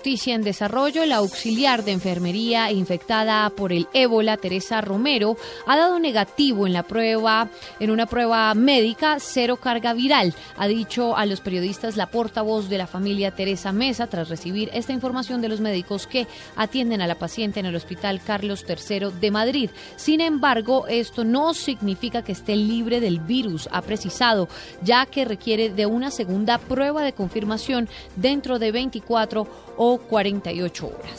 Noticia en desarrollo, la auxiliar de enfermería infectada por el ébola, Teresa Romero, ha dado negativo en la prueba, en una prueba médica, cero carga viral. Ha dicho a los periodistas la portavoz de la familia Teresa Mesa tras recibir esta información de los médicos que atienden a la paciente en el Hospital Carlos III de Madrid. Sin embargo, esto no significa que esté libre del virus, ha precisado, ya que requiere de una segunda prueba de confirmación dentro de 24 o 48 horas.